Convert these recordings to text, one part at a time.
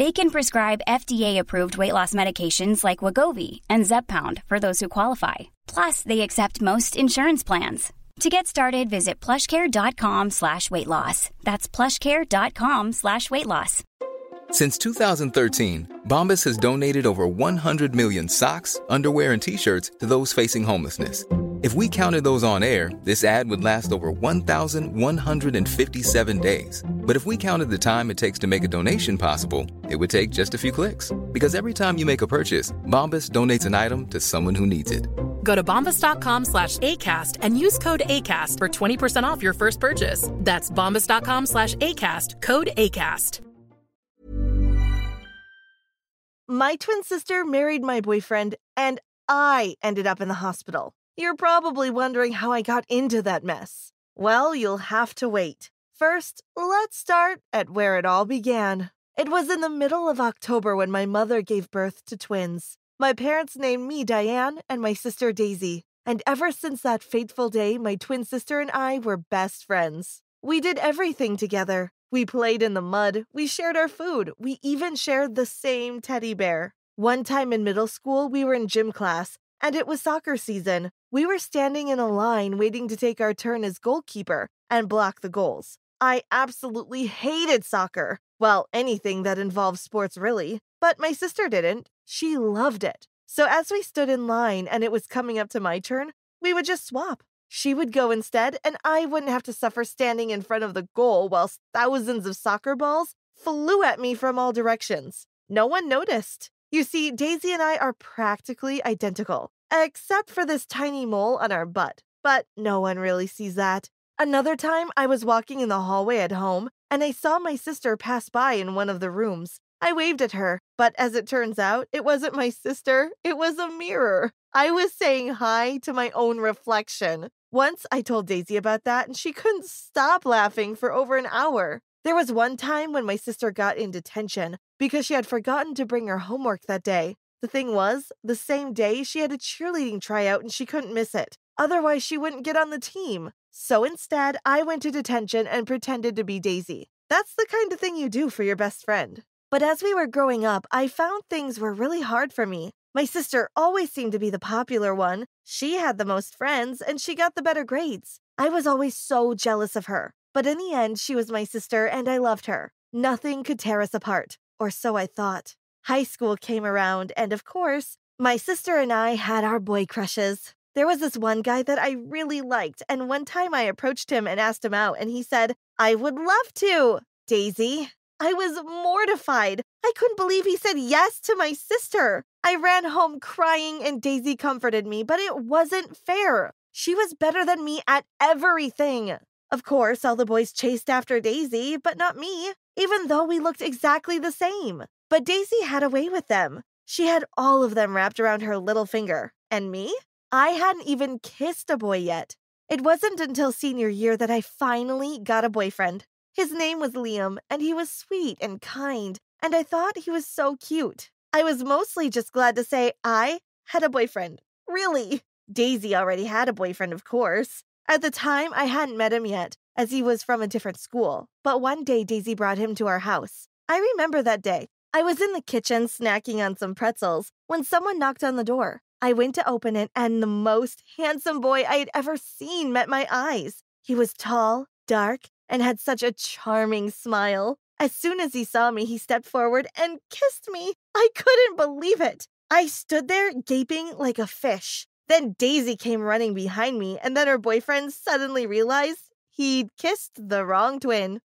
They can prescribe FDA-approved weight loss medications like Wegovy and Zepbound for those who qualify. Plus, they accept most insurance plans. To get started, visit plushcare.com slash weight loss. That's plushcare.com slash weight loss. Since 2013, Bombas has donated over 100 million socks, underwear, and T-shirts to those facing homelessness. If we counted those on air, this ad would last over 1,157 days. But if we counted the time it takes to make a donation possible, it would take just a few clicks. Because every time you make a purchase, Bombas donates an item to someone who needs it. Go to bombas.com slash ACAST and use code ACAST for 20% off your first purchase. That's bombas.com slash ACAST, code ACAST. My twin sister married my boyfriend, and I ended up in the hospital. You're probably wondering how I got into that mess. Well, you'll have to wait. First, let's start at where it all began. It was in the middle of October when my mother gave birth to twins. My parents named me Diane and my sister Daisy. And ever since that fateful day, my twin sister and I were best friends. We did everything together. We played in the mud, we shared our food, we even shared the same teddy bear. One time in middle school, we were in gym class, and it was soccer season. We were standing in a line waiting to take our turn as goalkeeper and block the goals. I absolutely hated soccer. Well, anything that involves sports, really. But my sister didn't. She loved it. So as we stood in line and it was coming up to my turn, we would just swap. She would go instead, and I wouldn't have to suffer standing in front of the goal while thousands of soccer balls flew at me from all directions. No one noticed. You see, Daisy and I are practically identical, except for this tiny mole on our butt. But no one really sees that. Another time, I was walking in the hallway at home, and I saw my sister pass by in one of the rooms. I waved at her, but as it turns out, it wasn't my sister, it was a mirror. I was saying hi to my own reflection. Once I told Daisy about that, and she couldn't stop laughing for over an hour. There was one time when my sister got in detention because she had forgotten to bring her homework that day. The thing was, the same day she had a cheerleading tryout and she couldn't miss it. Otherwise, she wouldn't get on the team. So instead, I went to detention and pretended to be Daisy. That's the kind of thing you do for your best friend. But as we were growing up, I found things were really hard for me. My sister always seemed to be the popular one. She had the most friends, and she got the better grades. I was always so jealous of her. But in the end, she was my sister, and I loved her. Nothing could tear us apart, or so I thought. High school came around, and of course, my sister and I had our boy crushes. There was this one guy that I really liked, and one time I approached him and asked him out, and he said, I would love to. Daisy, I was mortified. I couldn't believe he said yes to my sister. I ran home crying and Daisy comforted me, but it wasn't fair. She was better than me at everything. Of course, all the boys chased after Daisy, but not me, even though we looked exactly the same. But Daisy had a way with them. She had all of them wrapped around her little finger. And me? I hadn't even kissed a boy yet. It wasn't until senior year that I finally got a boyfriend. His name was Liam, and he was sweet and kind, and I thought he was so cute. I was mostly just glad to say I had a boyfriend. Really? Daisy already had a boyfriend, of course. At the time, I hadn't met him yet, as he was from a different school. But one day, Daisy brought him to our house. I remember that day. I was in the kitchen snacking on some pretzels when someone knocked on the door. I went to open it, and the most handsome boy I had ever seen met my eyes. He was tall, dark, and had such a charming smile. As soon as he saw me, he stepped forward and kissed me. I couldn't believe it. I stood there gaping like a fish. Then Daisy came running behind me, and then her boyfriend suddenly realized he'd kissed the wrong twin.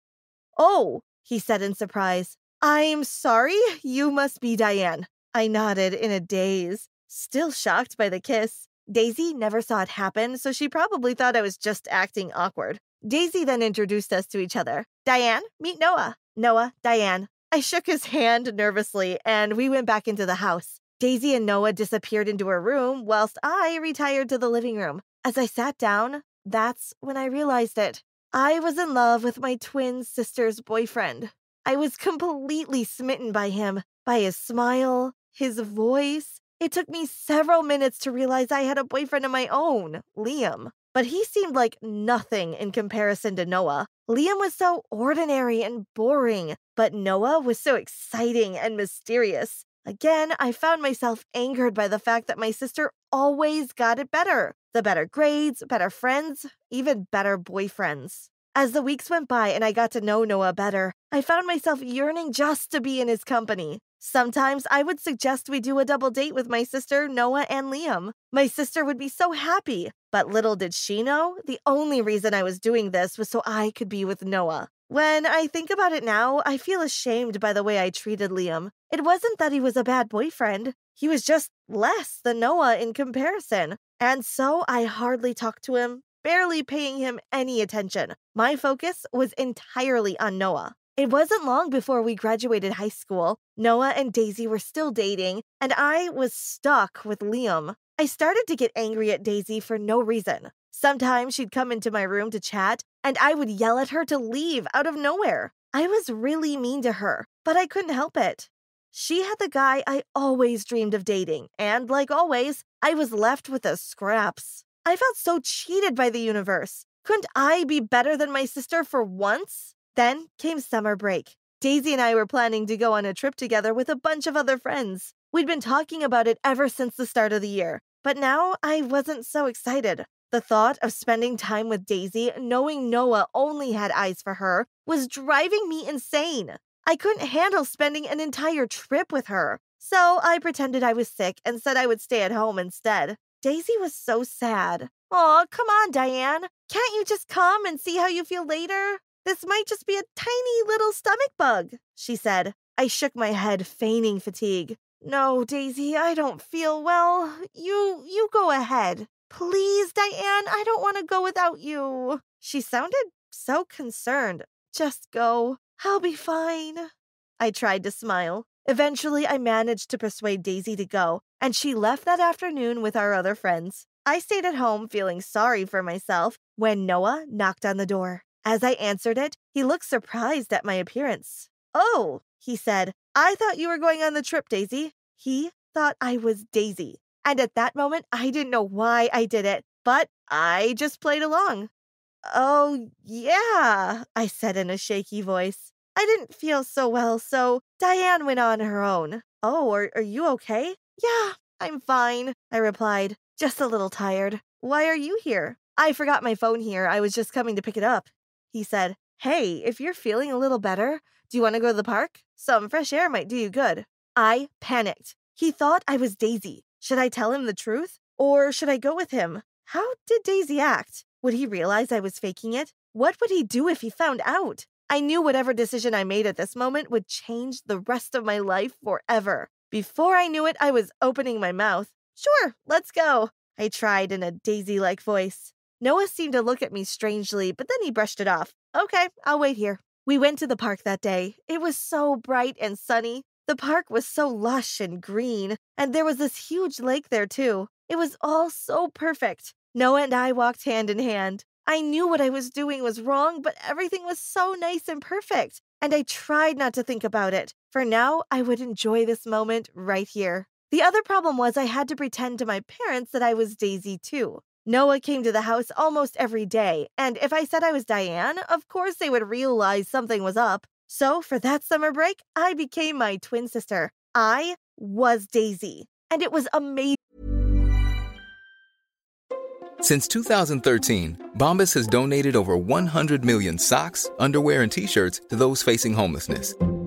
Oh, he said in surprise. I'm sorry, you must be Diane. I nodded in a daze, still shocked by the kiss. Daisy never saw it happen, so she probably thought I was just acting awkward. Daisy then introduced us to each other. Diane, meet Noah. Noah, Diane. I shook his hand nervously, and we went back into the house. Daisy and Noah disappeared into her room, whilst I retired to the living room. As I sat down, that's when I realized it. I was in love with my twin sister's boyfriend. I was completely smitten by him, by his smile, his voice. It took me several minutes to realize I had a boyfriend of my own, Liam. But he seemed like nothing in comparison to Noah. Liam was so ordinary and boring, but Noah was so exciting and mysterious. Again, I found myself angered by the fact that my sister always got it better the better grades, better friends, even better boyfriends. As the weeks went by and I got to know Noah better, I found myself yearning just to be in his company. Sometimes I would suggest we do a double date with my sister, Noah, and Liam. My sister would be so happy. But little did she know, the only reason I was doing this was so I could be with Noah. When I think about it now, I feel ashamed by the way I treated Liam. It wasn't that he was a bad boyfriend, he was just less than Noah in comparison. And so I hardly talked to him, barely paying him any attention. My focus was entirely on Noah. It wasn't long before we graduated high school. Noah and Daisy were still dating, and I was stuck with Liam. I started to get angry at Daisy for no reason. Sometimes she'd come into my room to chat, and I would yell at her to leave out of nowhere. I was really mean to her, but I couldn't help it. She had the guy I always dreamed of dating, and like always, I was left with the scraps. I felt so cheated by the universe. Couldn't I be better than my sister for once? Then came summer break. Daisy and I were planning to go on a trip together with a bunch of other friends. We'd been talking about it ever since the start of the year, but now I wasn't so excited. The thought of spending time with Daisy, knowing Noah only had eyes for her, was driving me insane. I couldn't handle spending an entire trip with her. So I pretended I was sick and said I would stay at home instead. Daisy was so sad. Aw, come on, Diane. Can't you just come and see how you feel later? This might just be a tiny little stomach bug, she said. I shook my head, feigning fatigue. No, Daisy, I don't feel well. You you go ahead. Please, Diane, I don't want to go without you. She sounded so concerned. Just go. I'll be fine. I tried to smile. Eventually, I managed to persuade Daisy to go, and she left that afternoon with our other friends. I stayed at home feeling sorry for myself when Noah knocked on the door. As I answered it, he looked surprised at my appearance. Oh, he said, I thought you were going on the trip, Daisy. He thought I was Daisy. And at that moment, I didn't know why I did it, but I just played along. Oh, yeah, I said in a shaky voice. I didn't feel so well, so Diane went on her own. Oh, are, are you okay? Yeah, I'm fine, I replied, just a little tired. Why are you here? I forgot my phone here. I was just coming to pick it up. He said, Hey, if you're feeling a little better, do you want to go to the park? Some fresh air might do you good. I panicked. He thought I was Daisy. Should I tell him the truth? Or should I go with him? How did Daisy act? Would he realize I was faking it? What would he do if he found out? I knew whatever decision I made at this moment would change the rest of my life forever. Before I knew it, I was opening my mouth. Sure, let's go. I tried in a daisy like voice. Noah seemed to look at me strangely, but then he brushed it off. Okay, I'll wait here. We went to the park that day. It was so bright and sunny. The park was so lush and green, and there was this huge lake there too. It was all so perfect. Noah and I walked hand in hand. I knew what I was doing was wrong, but everything was so nice and perfect, and I tried not to think about it. For now, I would enjoy this moment right here. The other problem was I had to pretend to my parents that I was Daisy too. Noah came to the house almost every day, and if I said I was Diane, of course they would realize something was up. So, for that summer break, I became my twin sister. I was Daisy, and it was amazing. Since 2013, Bombas has donated over 100 million socks, underwear, and t shirts to those facing homelessness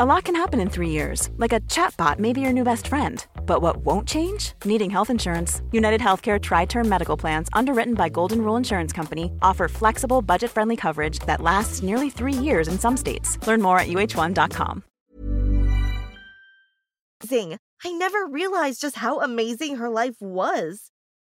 A lot can happen in three years, like a chatbot may be your new best friend. But what won't change? Needing health insurance. United Healthcare TriTerm Medical Plans, underwritten by Golden Rule Insurance Company, offer flexible, budget friendly coverage that lasts nearly three years in some states. Learn more at uh1.com. Zing. I never realized just how amazing her life was.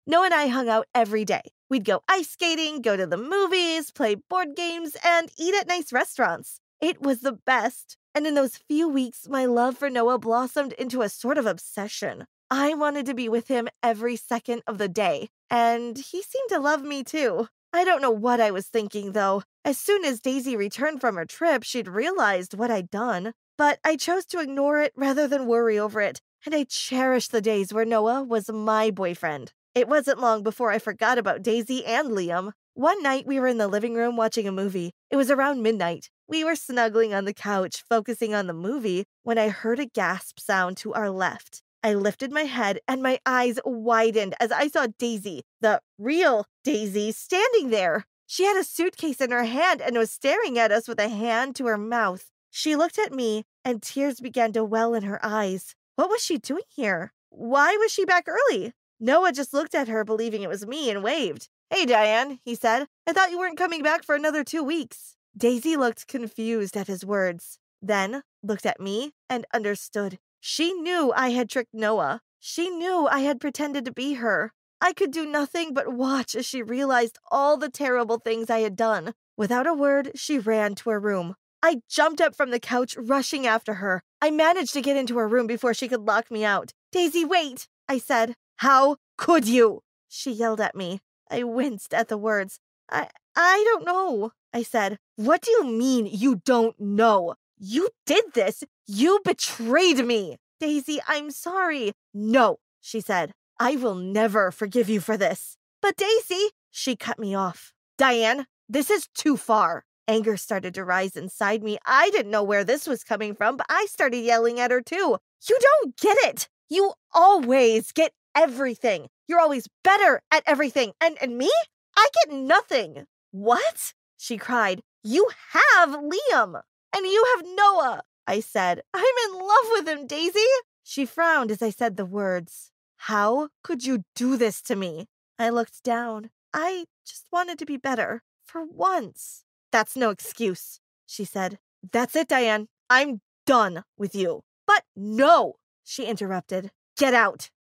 Noah and I hung out every day. We'd go ice skating, go to the movies, play board games, and eat at nice restaurants. It was the best. And in those few weeks, my love for Noah blossomed into a sort of obsession. I wanted to be with him every second of the day, and he seemed to love me too. I don't know what I was thinking, though. As soon as Daisy returned from her trip, she'd realized what I'd done. But I chose to ignore it rather than worry over it, and I cherished the days where Noah was my boyfriend. It wasn't long before I forgot about Daisy and Liam. One night we were in the living room watching a movie. It was around midnight. We were snuggling on the couch, focusing on the movie, when I heard a gasp sound to our left. I lifted my head and my eyes widened as I saw Daisy, the real Daisy, standing there. She had a suitcase in her hand and was staring at us with a hand to her mouth. She looked at me and tears began to well in her eyes. What was she doing here? Why was she back early? Noah just looked at her, believing it was me, and waved. Hey, Diane, he said. I thought you weren't coming back for another two weeks. Daisy looked confused at his words, then looked at me and understood. She knew I had tricked Noah. She knew I had pretended to be her. I could do nothing but watch as she realized all the terrible things I had done. Without a word, she ran to her room. I jumped up from the couch, rushing after her. I managed to get into her room before she could lock me out. Daisy, wait, I said. How could you? She yelled at me. I winced at the words. I I don't know. I said, What do you mean you don't know? You did this. You betrayed me. Daisy, I'm sorry. No, she said. I will never forgive you for this. But Daisy, she cut me off. Diane, this is too far. Anger started to rise inside me. I didn't know where this was coming from, but I started yelling at her too. You don't get it. You always get everything. You're always better at everything. And, and me? I get nothing. What? she cried. You have Liam, and you have Noah, I said. I'm in love with him, Daisy. She frowned as I said the words. How could you do this to me? I looked down. I just wanted to be better. For once. That's no excuse, she said. That's it, Diane. I'm done with you. But no, she interrupted. Get out.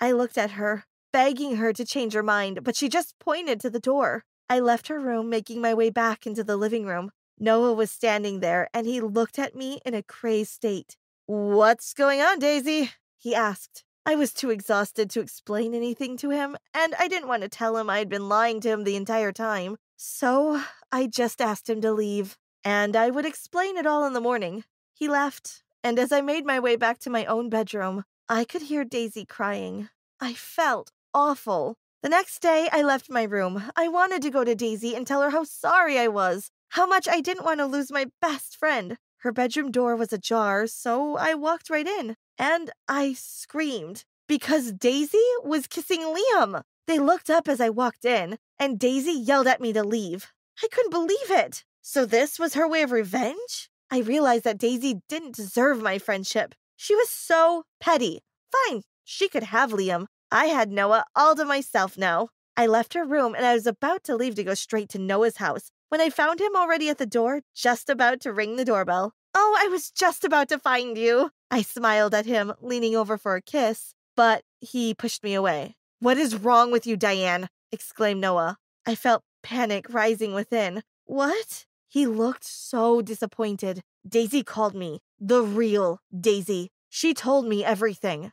I looked at her, begging her to change her mind, but she just pointed to the door. I left her room, making my way back into the living room. Noah was standing there, and he looked at me in a crazed state. What's going on, Daisy? he asked. I was too exhausted to explain anything to him, and I didn't want to tell him I had been lying to him the entire time. So I just asked him to leave, and I would explain it all in the morning. He left, and as I made my way back to my own bedroom, I could hear Daisy crying. I felt awful. The next day, I left my room. I wanted to go to Daisy and tell her how sorry I was, how much I didn't want to lose my best friend. Her bedroom door was ajar, so I walked right in. And I screamed because Daisy was kissing Liam. They looked up as I walked in, and Daisy yelled at me to leave. I couldn't believe it. So, this was her way of revenge? I realized that Daisy didn't deserve my friendship. She was so petty. Fine, she could have Liam, I had Noah all to myself now. I left her room and I was about to leave to go straight to Noah's house when I found him already at the door, just about to ring the doorbell. Oh, I was just about to find you. I smiled at him, leaning over for a kiss, but he pushed me away. What is wrong with you, Diane? exclaimed Noah. I felt panic rising within. What? He looked so disappointed. Daisy called me. The real Daisy. She told me everything.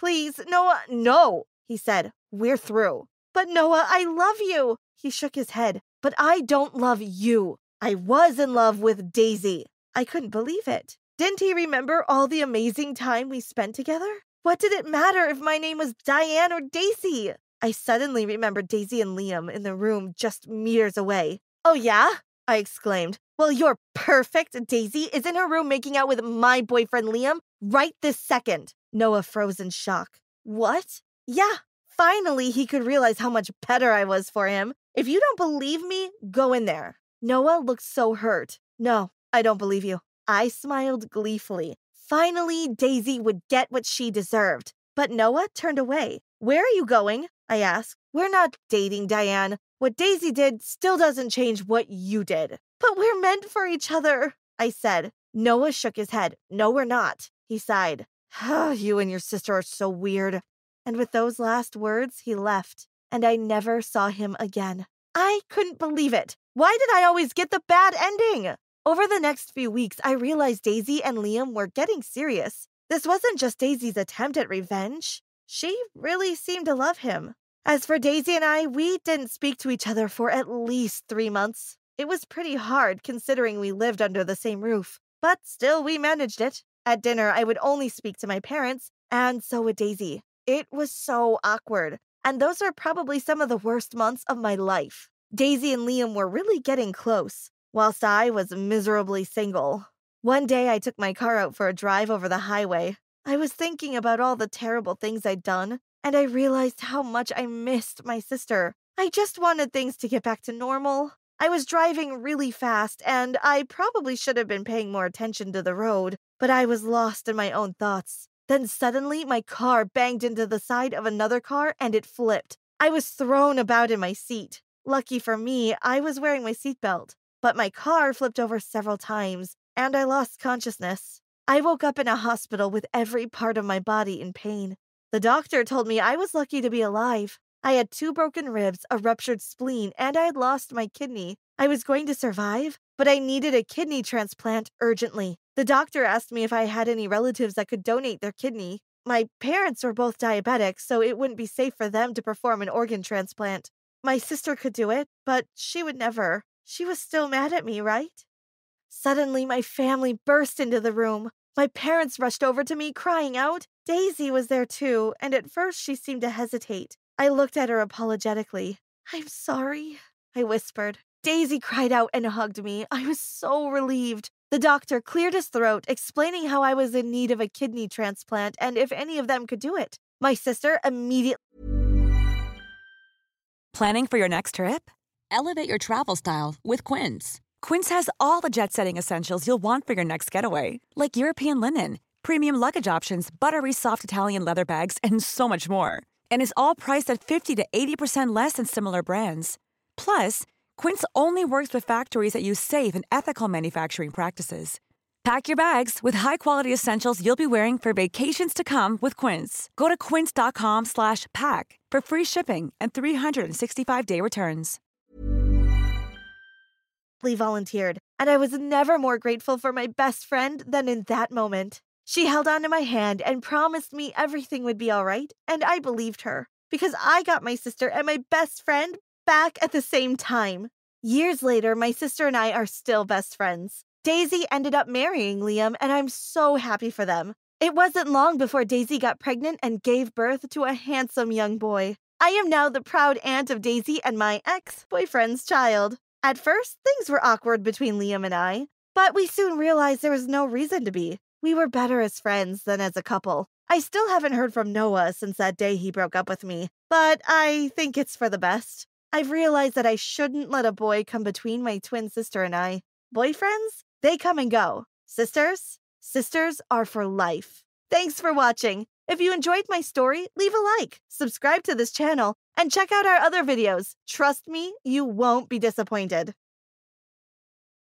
Please, Noah, no, he said. We're through. But Noah, I love you. He shook his head. But I don't love you. I was in love with Daisy. I couldn't believe it. Didn't he remember all the amazing time we spent together? What did it matter if my name was Diane or Daisy? I suddenly remembered Daisy and Liam in the room just meters away. Oh, yeah? I exclaimed. Well, you're perfect. Daisy is in her room making out with my boyfriend Liam right this second. Noah froze in shock. What? Yeah, finally he could realize how much better I was for him. If you don't believe me, go in there. Noah looked so hurt. No, I don't believe you. I smiled gleefully. Finally, Daisy would get what she deserved. But Noah turned away. Where are you going? I asked. We're not dating, Diane. What Daisy did still doesn't change what you did. But we're meant for each other, I said. Noah shook his head. No, we're not. He sighed. Oh, you and your sister are so weird. And with those last words, he left, and I never saw him again. I couldn't believe it. Why did I always get the bad ending? Over the next few weeks, I realized Daisy and Liam were getting serious. This wasn't just Daisy's attempt at revenge. She really seemed to love him. As for Daisy and I, we didn't speak to each other for at least three months. It was pretty hard considering we lived under the same roof, but still we managed it. At dinner, I would only speak to my parents, and so would Daisy. It was so awkward, and those are probably some of the worst months of my life. Daisy and Liam were really getting close, whilst I was miserably single. One day I took my car out for a drive over the highway. I was thinking about all the terrible things I'd done, and I realized how much I missed my sister. I just wanted things to get back to normal. I was driving really fast, and I probably should have been paying more attention to the road, but I was lost in my own thoughts. Then suddenly, my car banged into the side of another car and it flipped. I was thrown about in my seat. Lucky for me, I was wearing my seatbelt, but my car flipped over several times, and I lost consciousness. I woke up in a hospital with every part of my body in pain. The doctor told me I was lucky to be alive. I had two broken ribs, a ruptured spleen, and I had lost my kidney. I was going to survive, but I needed a kidney transplant urgently. The doctor asked me if I had any relatives that could donate their kidney. My parents were both diabetic, so it wouldn't be safe for them to perform an organ transplant. My sister could do it, but she would never. She was still mad at me, right? Suddenly, my family burst into the room. My parents rushed over to me, crying out. Daisy was there too, and at first she seemed to hesitate. I looked at her apologetically. I'm sorry, I whispered. Daisy cried out and hugged me. I was so relieved. The doctor cleared his throat, explaining how I was in need of a kidney transplant and if any of them could do it. My sister immediately. Planning for your next trip? Elevate your travel style with Quince. Quince has all the jet setting essentials you'll want for your next getaway, like European linen, premium luggage options, buttery soft Italian leather bags, and so much more. And is all priced at 50 to 80% less than similar brands. Plus, Quince only works with factories that use safe and ethical manufacturing practices. Pack your bags with high-quality essentials you'll be wearing for vacations to come with Quince. Go to quince.com/pack for free shipping and 365-day returns. Lee volunteered, and I was never more grateful for my best friend than in that moment. She held onto my hand and promised me everything would be all right, and I believed her because I got my sister and my best friend back at the same time. Years later, my sister and I are still best friends. Daisy ended up marrying Liam, and I'm so happy for them. It wasn't long before Daisy got pregnant and gave birth to a handsome young boy. I am now the proud aunt of Daisy and my ex boyfriend's child. At first, things were awkward between Liam and I, but we soon realized there was no reason to be. We were better as friends than as a couple. I still haven't heard from Noah since that day he broke up with me, but I think it's for the best. I've realized that I shouldn't let a boy come between my twin sister and I. Boyfriends? They come and go. Sisters? Sisters are for life. Thanks for watching. If you enjoyed my story, leave a like, subscribe to this channel, and check out our other videos. Trust me, you won't be disappointed.